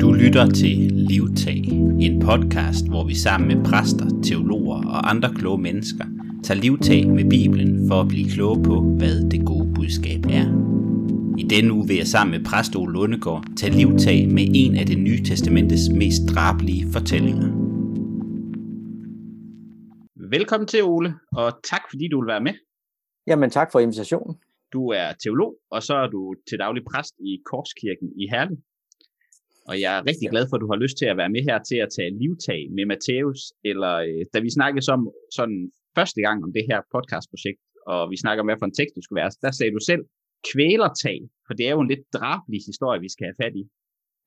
Du lytter til Livtag, en podcast, hvor vi sammen med præster, teologer og andre kloge mennesker tager livtag med Bibelen for at blive kloge på, hvad det gode budskab er. I denne uge vil jeg sammen med præst Ole Lundegård tage livtag med en af det nye testamentets mest drabelige fortællinger. Velkommen til Ole, og tak fordi du vil være med. Jamen tak for invitationen. Du er teolog, og så er du til daglig præst i Korskirken i Herlev. Og jeg er rigtig glad for, at du har lyst til at være med her til at tage livtag med Matthæus. Eller øh, da vi snakkede om sådan første gang om det her podcastprojekt, og vi snakker om, hvad for en tekst du skulle være, der sagde du selv kvælertag, for det er jo en lidt drabelig historie, vi skal have fat i.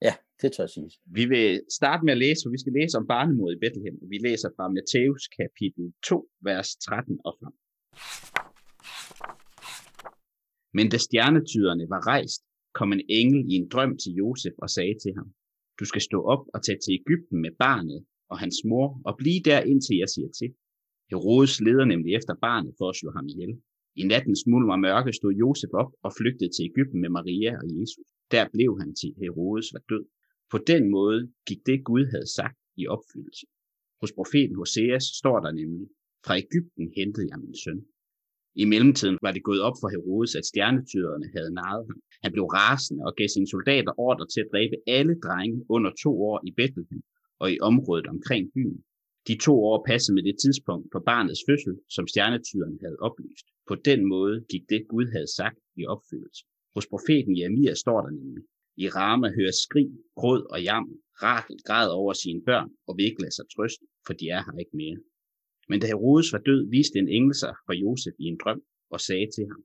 Ja, det tør jeg sige. Vi vil starte med at læse, for vi skal læse om barnemod i Bethlehem. Vi læser fra Matthæus kapitel 2, vers 13 og frem. Men da stjernetyderne var rejst, kom en engel i en drøm til Josef og sagde til ham, du skal stå op og tage til Ægypten med barnet og hans mor og blive der indtil jeg siger til. Herodes leder nemlig efter barnet for at slå ham ihjel. I nattens mulm og mørke stod Josef op og flygtede til Ægypten med Maria og Jesus. Der blev han til Herodes var død. På den måde gik det Gud havde sagt i opfyldelse. Hos profeten Hoseas står der nemlig, fra Ægypten hentede jeg min søn. I mellemtiden var det gået op for Herodes, at stjernetyderne havde naret ham. Han blev rasende og gav sine soldater ordre til at dræbe alle drenge under to år i Bethlehem og i området omkring byen. De to år passede med det tidspunkt på barnets fødsel, som stjernetyderne havde oplyst. På den måde gik det Gud havde sagt i opfyldelse. Hos profeten Jeremia står der nemlig, i Rama hører skrig, gråd og jammer. Rachel græder over sine børn og vil ikke lade sig trøste, for de er her ikke mere. Men da Herodes var død, viste en engel sig for Josef i en drøm og sagde til ham,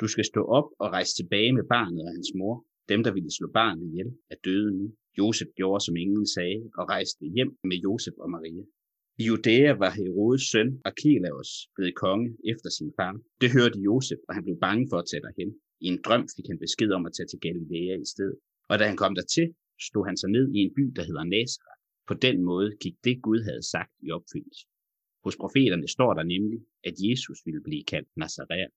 du skal stå op og rejse tilbage med barnet og hans mor. Dem, der ville slå barnet ihjel, er døde nu. Josef gjorde, som englen sagde, og rejste hjem med Josef og Maria. I Judæa var Herodes søn Arkelaus blevet konge efter sin far. Det hørte Josef, og han blev bange for at tage derhen. I en drøm fik han besked om at tage til Galilea i stedet. Og da han kom dertil, stod han sig ned i en by, der hedder Nazareth. På den måde gik det Gud havde sagt i opfyldelse. Hos profeterne står der nemlig, at Jesus ville blive kaldt Nazaret.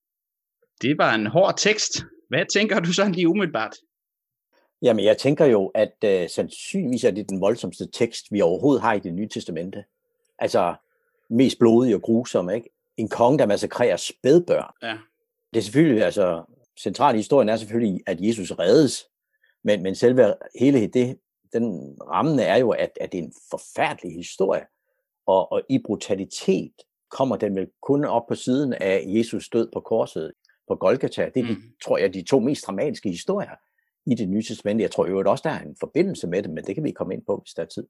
Det var en hård tekst. Hvad tænker du så lige umiddelbart? Jamen, jeg tænker jo, at uh, sandsynligvis er det den voldsomste tekst, vi overhovedet har i det nye testamente. Altså, mest blodig og grusom, ikke? En konge, der massakrerer spædbørn. Ja. Det er selvfølgelig, altså, central i historien er selvfølgelig, at Jesus reddes. Men, men selve hele det, den rammen er jo, at, at det er en forfærdelig historie og, og i brutalitet kommer den vel kun op på siden af Jesus død på korset på Golgata. Det er, de, mm. tror jeg, de to mest dramatiske historier i det nye testamente. Jeg tror jo også, der er en forbindelse med det, men det kan vi komme ind på, hvis der er tid.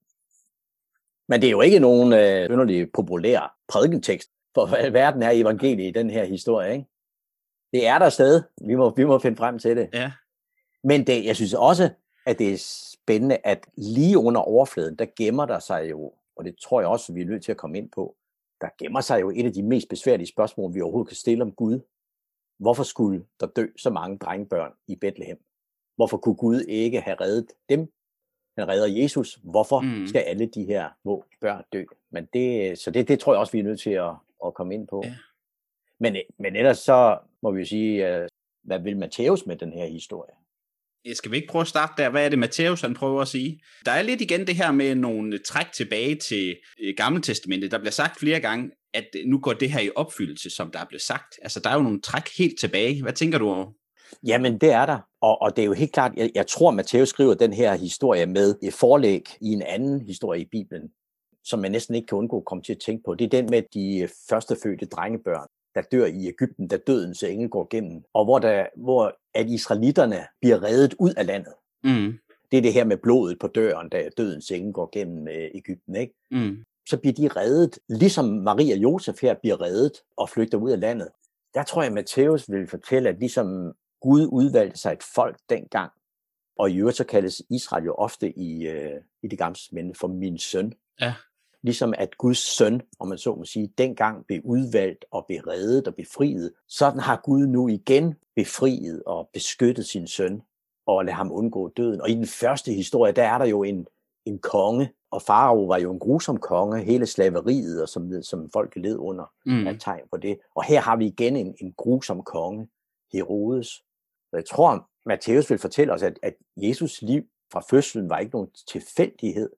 Men det er jo ikke nogen øh, underlig populær prædikentekst, for hvad verden er evangeliet i den her historie. Ikke? Det er der stadig. Vi må, vi må finde frem til det. Ja. Men det, jeg synes også, at det er spændende, at lige under overfladen, der gemmer der sig jo og det tror jeg også, vi er nødt til at komme ind på, der gemmer sig jo et af de mest besværlige spørgsmål, vi overhovedet kan stille om Gud. Hvorfor skulle der dø så mange drengebørn i Bethlehem? Hvorfor kunne Gud ikke have reddet dem? Han redder Jesus. Hvorfor mm. skal alle de her små børn dø? Men det, så det, det tror jeg også, vi er nødt til at, at komme ind på. Ja. Men, men ellers så må vi jo sige, øh, hvad vil Matthæus med den her historie? Øh, skal vi ikke prøve at starte der? Hvad er det, Matthæus han prøver at sige? Der er lidt igen det her med nogle øh, træk tilbage til øh, Gamle Testamentet. Der bliver sagt flere gange, at nu går det her i opfyldelse, som der er blevet sagt. Altså, der er jo nogle træk helt tilbage. Hvad tænker du over? Jamen, det er der. Og, og det er jo helt klart, jeg, jeg tror, Matthæus skriver den her historie med et forlæg i en anden historie i Bibelen, som man næsten ikke kan undgå at komme til at tænke på. Det er den med de førstefødte drengebørn der dør i Ægypten, da dødens engel går gennem, og hvor, der, hvor at israelitterne bliver reddet ud af landet. Mm. Det er det her med blodet på døren, da dødens engel går gennem øh, Ægypten. Ikke? Mm. Så bliver de reddet, ligesom Maria og Josef her bliver reddet og flygter ud af landet. Der tror jeg, at Matthæus vil fortælle, at ligesom Gud udvalgte sig et folk dengang, og i øvrigt så kaldes Israel jo ofte i, øh, i det gamle mænd for min søn. Ja ligesom at Guds søn, om man så må sige, dengang blev udvalgt og blev reddet og befriet, sådan har Gud nu igen befriet og beskyttet sin søn og lade ham undgå døden. Og i den første historie, der er der jo en, en konge, og Farao var jo en grusom konge, hele slaveriet, og som, som folk led under, mm. er tegn på det. Og her har vi igen en, en grusom konge, Herodes. Og jeg tror, Matthæus vil fortælle os, at, at Jesus liv fra fødslen var ikke nogen tilfældighed,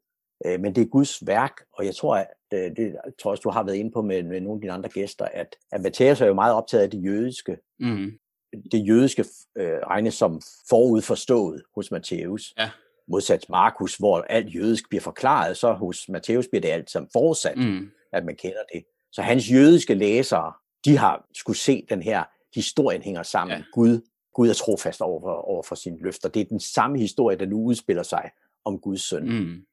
øh, men det er Guds værk, og jeg tror, at øh, det jeg tror også, du har været inde på med, med nogle af dine andre gæster, at, at Matthæus er jo meget optaget af det jødiske. Mm. Det jødiske øh, regnes som forudforstået hos Matthæus. Ja. Modsat Markus, hvor alt jødisk bliver forklaret, så hos Matthæus bliver det alt som forudsat, mm. at man kender det. Så hans jødiske læsere, de har skulle se den her historien hænger sammen. Ja. Gud, Gud er trofast over for, over for sine løfter. Det er den samme historie, der nu udspiller sig om Guds søn. Mm.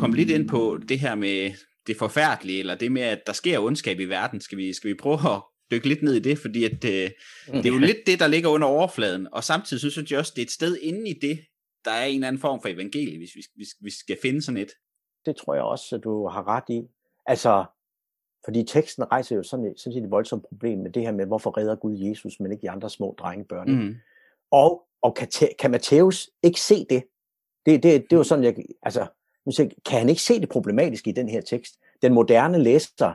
Kom lidt ind på det her med det forfærdelige, eller det med, at der sker ondskab i verden. Skal vi, skal vi prøve at dykke lidt ned i det, fordi at, øh, det er jo lidt det, der ligger under overfladen, og samtidig så synes jeg også, det er et sted inde i det, der er en eller anden form for evangelie, hvis vi, hvis vi skal finde sådan et. Det tror jeg også, at du har ret i. Altså, fordi teksten rejser jo sådan, et, sådan et voldsomt problem med det her med, hvorfor redder Gud Jesus, men ikke de andre små drengebørn. Mm. Og, og kan, kan Matthæus ikke se det? Det, det, det er jo sådan, jeg, altså, kan han ikke se det problematiske i den her tekst? Den moderne læser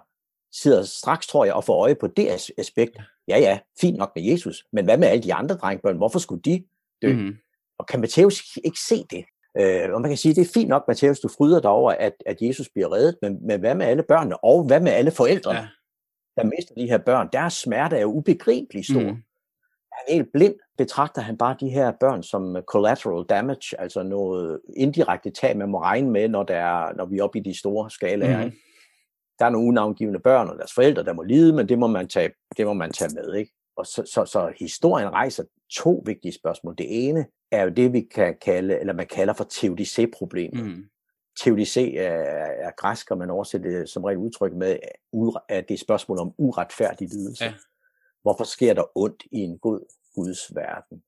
sidder straks, tror jeg, og får øje på det aspekt. Ja, ja, fint nok med Jesus, men hvad med alle de andre drengebørn? Hvorfor skulle de dø? Mm. Og kan Matthæus ikke se det? Øh, og man kan sige, det er fint nok, Matthæus, du fryder dig over, at, at Jesus bliver reddet, men, men hvad med alle børnene, og hvad med alle forældrene, ja. der mister de her børn? Deres smerte er jo ubegribelig stor. Mm. Han helt blind, betragter han bare de her børn som collateral damage, altså noget indirekte tab, man må regne med, når, der er, når vi er oppe i de store skalaer. Mm. Der er nogle unavngivende børn og deres forældre, der må lide, men det må man tage, det må man tage med. Ikke? Og så, så, så historien rejser to vigtige spørgsmål. Det ene er jo det, vi kan kalde, eller man kalder for teodicé-problemet. Mm. Teodicé er, er græsk, og man oversætter det som regel udtryk med, at det er spørgsmål om uretfærdig lidelse. Ja. Hvorfor sker der ondt i en god Guds verden?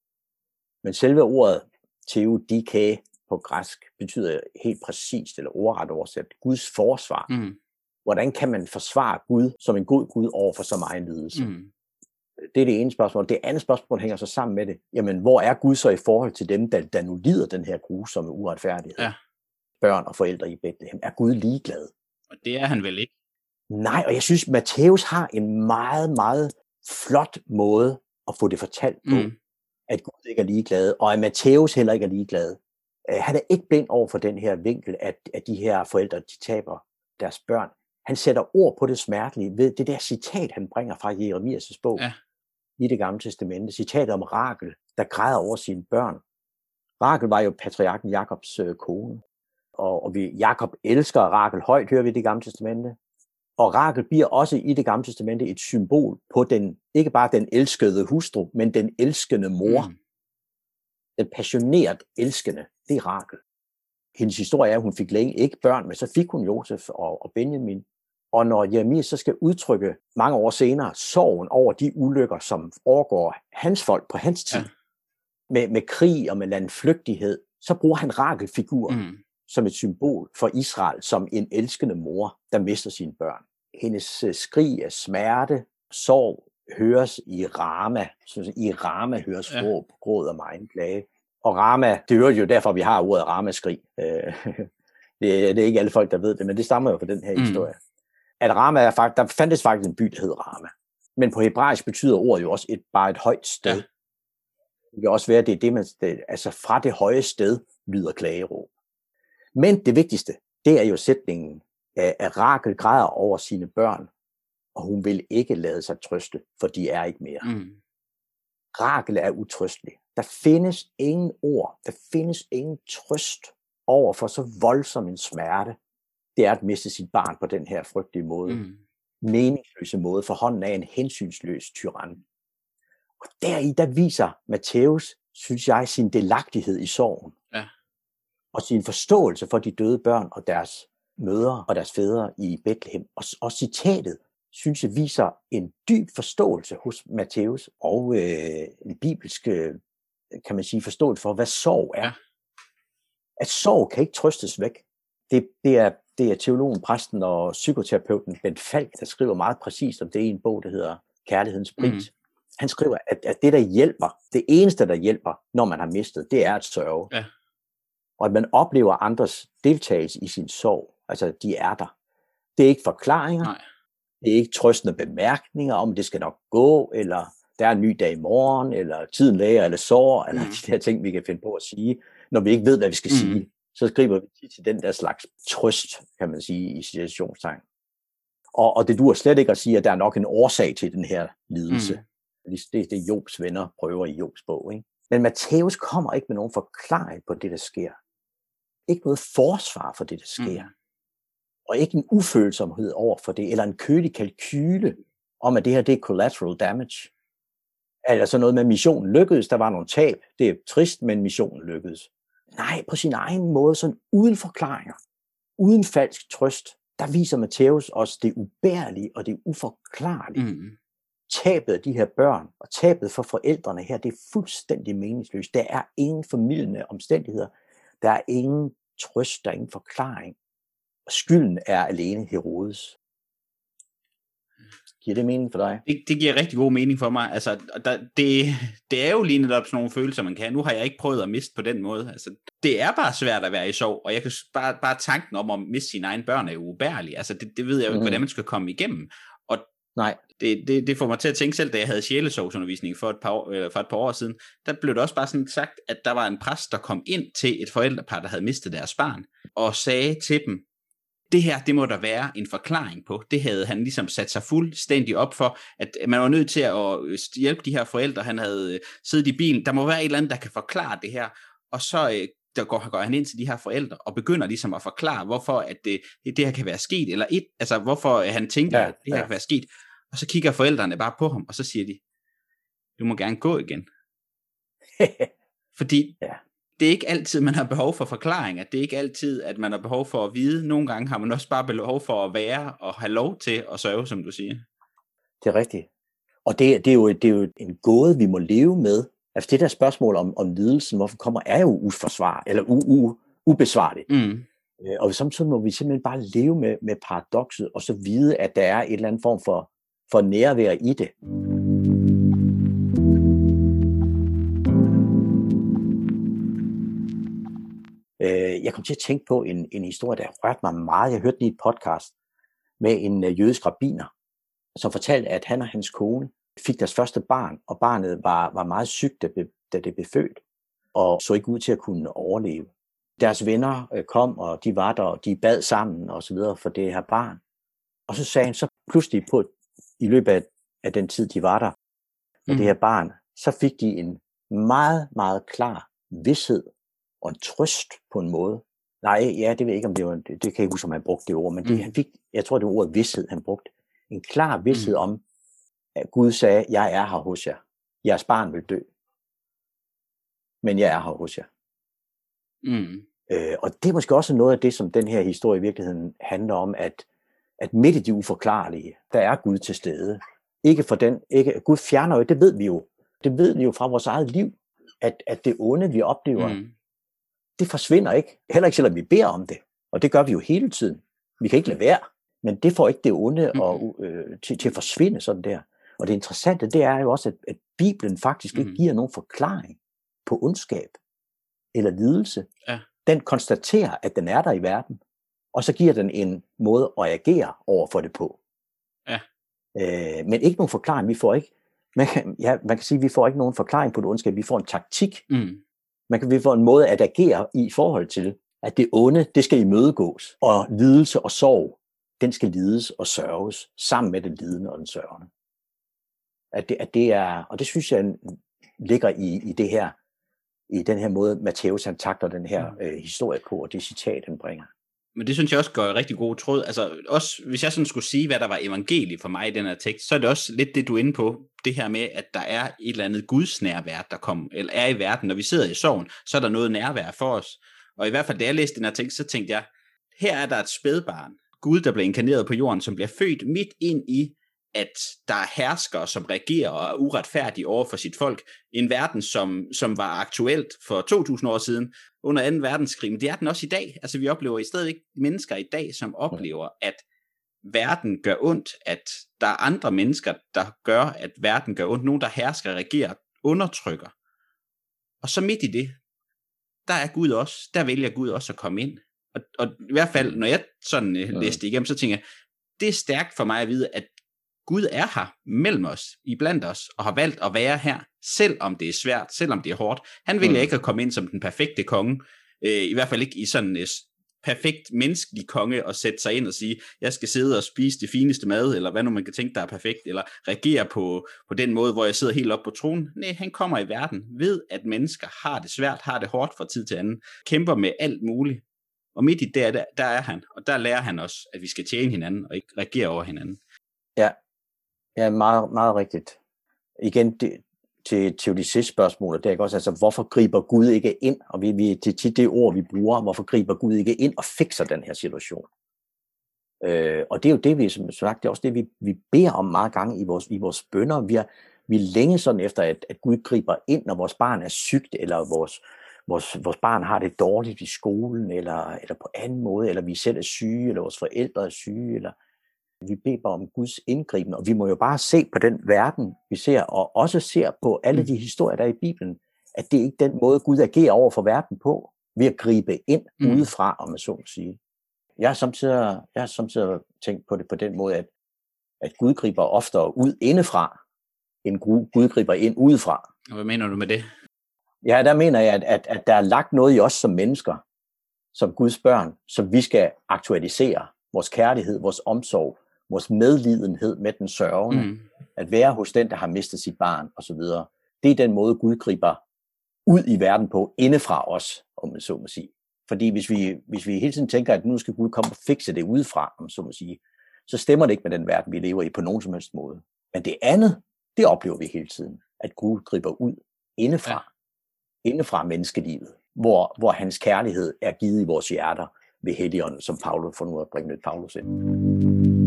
Men selve ordet teodike på græsk betyder helt præcist, eller ordret oversat, Guds forsvar. Mm. Hvordan kan man forsvare Gud som en god Gud over for så meget lidelse? Mm. Det er det ene spørgsmål. Det andet spørgsmål hænger så sammen med det. Jamen, hvor er Gud så i forhold til dem, der, der nu lider den her grusomme uretfærdighed? Ja. Børn og forældre i Bethlehem. Er Gud ligeglad? Og det er han vel ikke? Nej, og jeg synes, Matthæus har en meget, meget flot måde at få det fortalt på, mm. at Gud ikke er ligeglad, og at Matthæus heller ikke er ligeglad. Uh, han er ikke blind over for den her vinkel, at, at de her forældre, de taber deres børn. Han sætter ord på det smertelige ved det der citat, han bringer fra Jeremias' bog. Ja i det gamle testamente. Citatet om Rakel, der græder over sine børn. Rakel var jo patriarken Jakobs øh, kone. Og, og vi, Jakob elsker Rakel højt, hører vi i det gamle testamente. Og Rakel bliver også i det gamle testamente et symbol på den, ikke bare den elskede hustru, men den elskende mor. Mm. Den passioneret elskende, det er Rakel. Hendes historie er, at hun fik længe ikke børn, men så fik hun Josef og, og Benjamin. Og når Jeremias så skal udtrykke mange år senere sorgen over de ulykker, som overgår hans folk på hans tid, ja. med, med krig og med landflygtighed, så bruger han Rakel-figur mm. Som et symbol for Israel, som en elskende mor, der mister sine børn. Hendes øh, skrig af smerte, sorg, høres i Rama. Så I Rama høres ja. råb, gråd og meget klage. Og Rama, det hører jo derfor, vi har ordet Ramaskrig. Øh, det, det er ikke alle folk, der ved det, men det stammer jo fra den her mm. historie at Rama er faktisk, der fandtes faktisk en by, der hed Rama. Men på hebraisk betyder ordet jo også et, bare et højt sted. Ja. Det kan også være, at det er det, man, det, altså fra det høje sted lyder klageråb. Men det vigtigste, det er jo sætningen, at Rakel græder over sine børn, og hun vil ikke lade sig trøste, for de er ikke mere. Mm. Rakel er utrøstelig. Der findes ingen ord, der findes ingen trøst over for så voldsom en smerte, det er at miste sit barn på den her frygtelige måde. Mm. Meningsløse måde, for hånden af en hensynsløs tyran. Og deri, der viser Matthæus, synes jeg, sin delagtighed i sorgen. Ja. Og sin forståelse for de døde børn og deres mødre og deres fædre i Bethlehem. Og, og citatet, synes jeg, viser en dyb forståelse hos Matthæus og øh, en bibelsk, øh, kan man sige, forståelse for, hvad sorg er. At sorg kan ikke trøstes væk. Det, det er det er teologen, præsten og psykoterapeuten Bent Falk, der skriver meget præcist om det i en bog, der hedder Kærlighedens pris. Mm. Han skriver, at, at det, der hjælper, det eneste, der hjælper, når man har mistet, det er at sørge. Ja. Og at man oplever andres deltagelse i sin sorg. Altså, de er der. Det er ikke forklaringer. Nej. Det er ikke trøstende bemærkninger om, det skal nok gå, eller der er en ny dag i morgen, eller tiden læger, eller sår, eller mm. de der ting, vi kan finde på at sige, når vi ikke ved, hvad vi skal mm. sige. Så skriver vi til den der slags trøst, kan man sige, i situationstegn. Og, og det duer slet ikke at sige, at der er nok en årsag til den her lidelse. Mm. Det er det, Jobs venner prøver i Jobs bog. Ikke? Men Matthæus kommer ikke med nogen forklaring på det, der sker. Ikke noget forsvar for det, der sker. Mm. Og ikke en ufølsomhed over for det, eller en kølig kalkyle om, at det her det er collateral damage. Altså noget med, missionen lykkedes, der var nogle tab. Det er trist, men missionen lykkedes. Nej, på sin egen måde, sådan uden forklaringer, uden falsk trøst, der viser Matthæus os det ubærlige og det uforklarlige. Mm. Tabet af de her børn og tabet for forældrene her, det er fuldstændig meningsløst. Der er ingen formidlende omstændigheder. Der er ingen trøst, der er ingen forklaring. Og skylden er alene Herodes. Giver det mening for dig? Det, det giver rigtig god mening for mig. Altså, der, det, det er jo lige netop sådan nogle følelser, man kan. Nu har jeg ikke prøvet at miste på den måde. Altså, det er bare svært at være i sorg, og jeg kan bare, bare tanken om at miste sine egne børn er jo ubærlig. Altså, det, det ved jeg jo ikke, mm. hvordan man skal komme igennem. Nej. Det, det, det får mig til at tænke selv, da jeg havde sjælesorgsundervisning for et, par år, eller for et par år siden, der blev det også bare sådan sagt, at der var en præst, der kom ind til et forældrepar, der havde mistet deres barn, og sagde til dem, det her, det må der være en forklaring på. Det havde han ligesom sat sig fuldstændig op for, at man var nødt til at hjælpe de her forældre. Han havde øh, siddet i bilen. Der må være et eller andet, der kan forklare det her. Og så øh, der går, går han ind til de her forældre og begynder ligesom at forklare, hvorfor at det, det her kan være sket, eller et, altså hvorfor han tænker, ja, at det her ja. kan være sket. Og så kigger forældrene bare på ham, og så siger de, du må gerne gå igen. Fordi ja det er ikke altid, man har behov for forklaringer. Det er ikke altid, at man har behov for at vide. Nogle gange har man også bare behov for at være og have lov til at sørge, som du siger. Det er rigtigt. Og det, det, er, jo, det er jo en gåde, vi må leve med. Altså det der spørgsmål om, om lidelsen, hvorfor kommer, er jo uforsvar, eller u, u, ubesvarligt. Mm. Øh, og samtidig må vi simpelthen bare leve med, med paradokset, og så vide, at der er et eller andet form for, for nærvær i det. Øh, jeg kom til at tænke på en, en historie, der rørte mig meget. Jeg hørte den i et podcast med en øh, jødisk rabbiner, som fortalte, at han og hans kone fik deres første barn, og barnet var, var meget sygt, da, da det blev født, og så ikke ud til at kunne overleve. Deres venner øh, kom, og de var der, og de bad sammen og så videre for det her barn. Og så sagde han så pludselig på, i løbet af, af den tid, de var der, med mm. det her barn, så fik de en meget, meget klar vidshed og en trøst på en måde. Nej, ja, det ved jeg ikke, om det var, det, det kan jeg ikke huske, om han brugte det ord, men det, mm. han fik, jeg tror, det var ordet vidshed, han brugte. En klar vidshed mm. om, at Gud sagde, jeg er her hos jer. Jeres barn vil dø. Men jeg er her hos jer. Mm. Øh, og det er måske også noget af det, som den her historie i virkeligheden handler om, at, at midt i de uforklarlige, der er Gud til stede. Ikke for den, ikke, Gud fjerner jo, det ved vi jo. Det ved vi jo fra vores eget liv, at, at det onde, vi oplever, mm det forsvinder ikke. Heller ikke selvom vi beder om det. Og det gør vi jo hele tiden. Vi kan ikke lade være. Men det får ikke det onde og, øh, til, til at forsvinde sådan der. Og det interessante, det er jo også, at, at Bibelen faktisk ikke giver nogen forklaring på ondskab eller lidelse. Ja. Den konstaterer, at den er der i verden, og så giver den en måde at agere over for det på. Ja. Øh, men ikke nogen forklaring. Vi får ikke, man kan, ja, man kan sige, at vi får ikke nogen forklaring på det ondskab. Vi får en taktik. Mm man kan vi få en måde at agere i forhold til, at det onde, det skal imødegås, og lidelse og sorg, den skal lides og sørges sammen med den lidende og den sørgende. At det, at det er, og det synes jeg ligger i, i det her, i den her måde, Matthæus han takter den her mm. øh, historie på, og det citat, han bringer. Men det synes jeg også gør rigtig god tråd. Altså også, hvis jeg sådan skulle sige, hvad der var evangeliet for mig i den her tekst, så er det også lidt det, du er inde på. Det her med, at der er et eller andet Guds nærvær, der kom, eller er i verden. Når vi sidder i sorgen, så er der noget nærvær for os. Og i hvert fald, da jeg læste den her tekst, så tænkte jeg, her er der et spædbarn. Gud, der bliver inkarneret på jorden, som bliver født midt ind i at der er herskere, som regerer og er uretfærdige over for sit folk. En verden, som, som var aktuelt for 2000 år siden under 2. verdenskrig, men det er den også i dag. Altså vi oplever i stedet ikke mennesker i dag, som oplever, at verden gør ondt, at der er andre mennesker, der gør, at verden gør ondt. Nogen, der hersker, regerer, undertrykker. Og så midt i det, der er Gud også, der vælger Gud også at komme ind. Og, og i hvert fald, når jeg sådan øh, læste igennem, så tænker jeg, det er stærkt for mig at vide, at Gud er her mellem os, i blandt os, og har valgt at være her, selvom det er svært, selvom det er hårdt. Han vil mm. ikke komme ind som den perfekte konge, øh, i hvert fald ikke i sådan en perfekt menneskelig konge og sætte sig ind og sige, jeg skal sidde og spise det fineste mad, eller hvad nu man kan tænke, der er perfekt, eller reagere på, på den måde, hvor jeg sidder helt op på tronen. Nej, han kommer i verden, ved at mennesker har det svært, har det hårdt fra tid til anden, kæmper med alt muligt. Og midt i det, der, der er han, og der lærer han også, at vi skal tjene hinanden, og ikke reagere over hinanden. Ja, ja meget, meget rigtigt. Igen, det, til teodicé-spørgsmålet, det er også, altså, hvorfor griber Gud ikke ind? Og vi, vi, det er tit det ord, vi bruger, hvorfor griber Gud ikke ind og fikser den her situation? Øh, og det er jo det, vi som sagt, det er også det, vi, vi beder om mange gange i vores, i vores bønder. Vi er, vi er længe sådan efter, at, at Gud griber ind, når vores barn er sygt, eller vores, vores, vores barn har det dårligt i skolen, eller, eller på anden måde, eller vi selv er syge, eller vores forældre er syge, eller, vi beder om Guds indgriben, og vi må jo bare se på den verden, vi ser, og også ser på alle mm. de historier, der er i Bibelen, at det er ikke den måde, Gud agerer over for verden på, ved at gribe ind mm. udefra, om man så må sige. Jeg har samtidig, jeg har samtidig tænkt på det på den måde, at, at Gud griber oftere ud indefra, end Gud griber ind udefra. Og hvad mener du med det? Ja, der mener jeg, at, at, at der er lagt noget i os som mennesker, som Guds børn, som vi skal aktualisere. Vores kærlighed, vores omsorg, vores medlidenhed med den sørgende, mm. at være hos den, der har mistet sit barn osv. Det er den måde, Gud griber ud i verden på, indefra os, om man så må sige. Fordi hvis vi, hvis vi hele tiden tænker, at nu skal Gud komme og fikse det udefra, om så må sige, så stemmer det ikke med den verden, vi lever i på nogen som helst måde. Men det andet, det oplever vi hele tiden, at Gud griber ud indefra, ja. indefra menneskelivet, hvor, hvor hans kærlighed er givet i vores hjerter ved Helligånden, som Paulus, for nu at bringe lidt Paulus ind.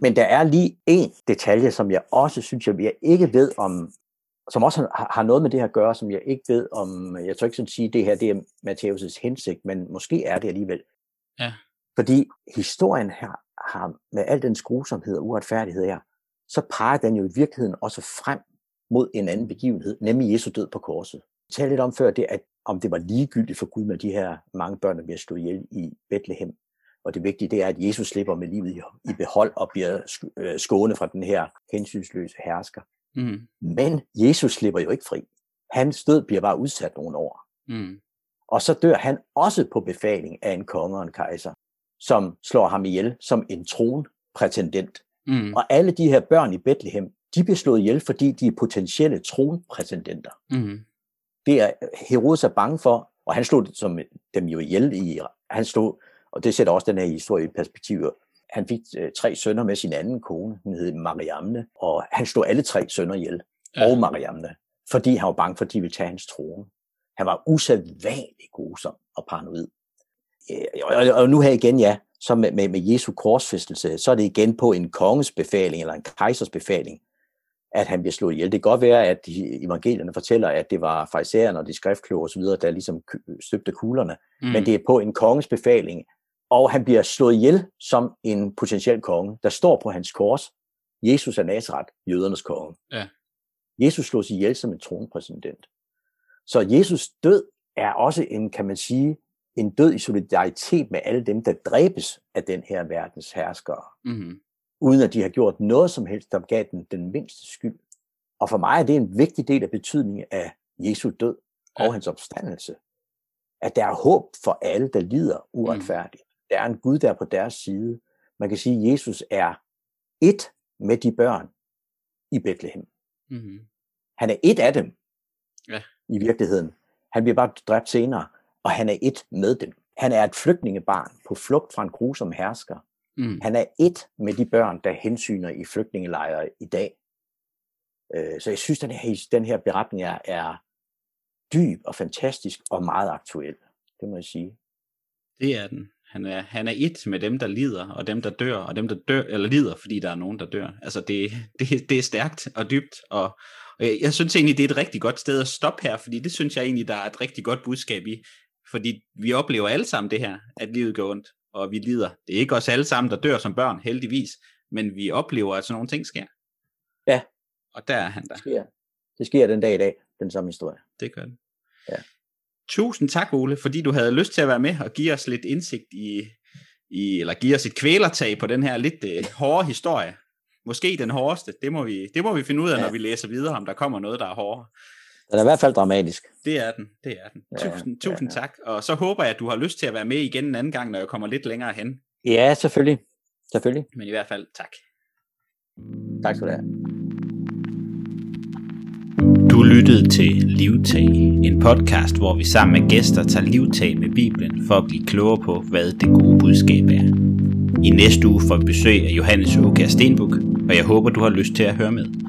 Men der er lige en detalje, som jeg også synes, jeg, jeg ikke ved om, som også har, har noget med det her at gøre, som jeg ikke ved om, jeg tror ikke sådan sige, det her det er Matthäus' hensigt, men måske er det alligevel. Ja. Fordi historien her har med al den grusomhed og uretfærdighed her, så peger den jo i virkeligheden også frem mod en anden begivenhed, nemlig Jesu død på korset. Jeg talte lidt om før det, at om det var ligegyldigt for Gud med de her mange børn, der bliver slået ihjel i Bethlehem. Og det vigtige det er, at Jesus slipper med livet i behold og bliver øh, skånet fra den her hensynsløse hersker. Mm. Men Jesus slipper jo ikke fri. Hans død bliver bare udsat nogle år. Mm. Og så dør han også på befaling af en konge og en kejser, som slår ham ihjel som en tronprætendent. Mm. Og alle de her børn i Bethlehem, de bliver slået ihjel, fordi de er potentielle tronprætendenter. Mm. Det er Herodes er bange for, og han slog dem jo ihjel i, han slog og det sætter også den her historie i perspektiv. Han fik øh, tre sønner med sin anden kone, hun hed Mariamne, og han slog alle tre sønner ihjel, ja. og Mariamne, fordi han var bange for, at de ville tage hans trone. Han var usædvanligt grusom og paranoid. Øh, og nu her igen, ja, så med, med, med Jesu korsfæstelse, så er det igen på en konges befaling, eller en kejsers befaling, at han bliver slået ihjel. Det kan godt være, at de, evangelierne fortæller, at det var farisæerne og de skriftkloge osv., der ligesom støbte kuglerne, mm. men det er på en konges befaling, og han bliver slået ihjel som en potentiel konge. Der står på hans kors, Jesus er Nazareth, jødernes konge. Ja. Jesus slås ihjel som en tronpræsident. Så Jesus død er også en, kan man sige, en død i solidaritet med alle dem, der dræbes af den her verdens herskere. Mm-hmm. Uden at de har gjort noget som helst, der gav den den mindste skyld. Og for mig er det en vigtig del af betydningen af Jesu død ja. og hans opstandelse. At der er håb for alle, der lider uretfærdigt. Der er en Gud, der er på deres side. Man kan sige, at Jesus er et med de børn i Bethlehem. Mm-hmm. Han er et af dem ja. i virkeligheden. Han bliver bare dræbt senere, og han er et med dem. Han er et flygtningebarn på flugt fra en grusom hersker. Mm. Han er et med de børn, der hensyner i flygtningelejre i dag. Øh, så jeg synes, at den her, den her beretning er, er dyb og fantastisk og meget aktuel. Det må jeg sige. Det er den. Han er, han er et med dem, der lider, og dem, der dør, og dem, der dør, eller lider, fordi der er nogen, der dør. Altså, det, det, det er stærkt og dybt, og, og jeg, jeg synes egentlig, det er et rigtig godt sted at stoppe her, fordi det synes jeg egentlig, der er et rigtig godt budskab i. Fordi vi oplever alle sammen det her, at livet går ondt, og vi lider. Det er ikke os alle sammen, der dør som børn, heldigvis, men vi oplever, at sådan nogle ting sker. Ja. Og der er han der. Det sker, det sker den dag i dag, den samme historie. Det gør det. Ja. Tusind tak, Ole, fordi du havde lyst til at være med og give os lidt indsigt i, i, eller give os et kvælertag på den her lidt øh, hårde historie. Måske den hårdeste. Det må vi, det må vi finde ud af, ja. når vi læser videre, om der kommer noget, der er hårdere. Den er i hvert fald dramatisk. Det er den, det er den. Ja, tusind, tusind ja, ja. tak. Og så håber jeg, at du har lyst til at være med igen en anden gang, når jeg kommer lidt længere hen. Ja, selvfølgelig. Selvfølgelig. Men i hvert fald, tak. Tak skal du have lyttet lyttede til Livtag, en podcast, hvor vi sammen med gæster tager livtag med Bibelen for at blive klogere på, hvad det gode budskab er. I næste uge får vi besøg af Johannes Åkær Stenbuk, og jeg håber, du har lyst til at høre med.